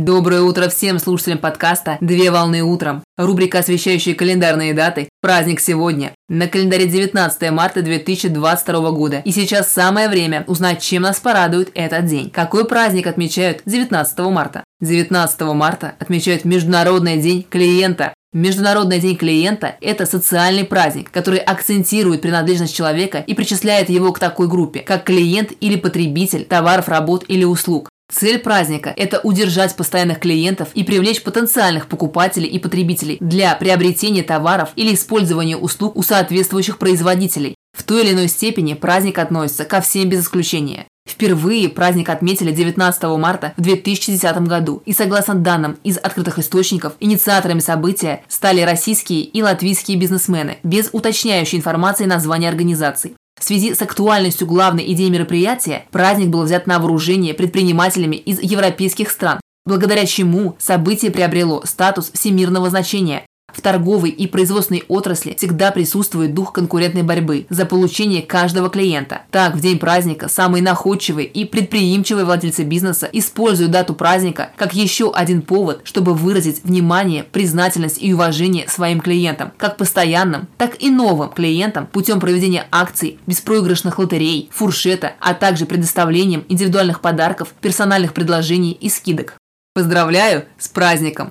Доброе утро всем слушателям подкаста «Две волны утром». Рубрика, освещающая календарные даты. Праздник сегодня. На календаре 19 марта 2022 года. И сейчас самое время узнать, чем нас порадует этот день. Какой праздник отмечают 19 марта? 19 марта отмечают Международный день клиента. Международный день клиента – это социальный праздник, который акцентирует принадлежность человека и причисляет его к такой группе, как клиент или потребитель товаров, работ или услуг. Цель праздника – это удержать постоянных клиентов и привлечь потенциальных покупателей и потребителей для приобретения товаров или использования услуг у соответствующих производителей. В той или иной степени праздник относится ко всем без исключения. Впервые праздник отметили 19 марта в 2010 году, и согласно данным из открытых источников, инициаторами события стали российские и латвийские бизнесмены, без уточняющей информации названия организаций. В связи с актуальностью главной идеи мероприятия, праздник был взят на вооружение предпринимателями из европейских стран, благодаря чему событие приобрело статус всемирного значения. В торговой и производственной отрасли всегда присутствует дух конкурентной борьбы за получение каждого клиента. Так, в день праздника самые находчивые и предприимчивые владельцы бизнеса используют дату праздника как еще один повод, чтобы выразить внимание, признательность и уважение своим клиентам, как постоянным, так и новым клиентам путем проведения акций, беспроигрышных лотерей, фуршета, а также предоставлением индивидуальных подарков, персональных предложений и скидок. Поздравляю с праздником!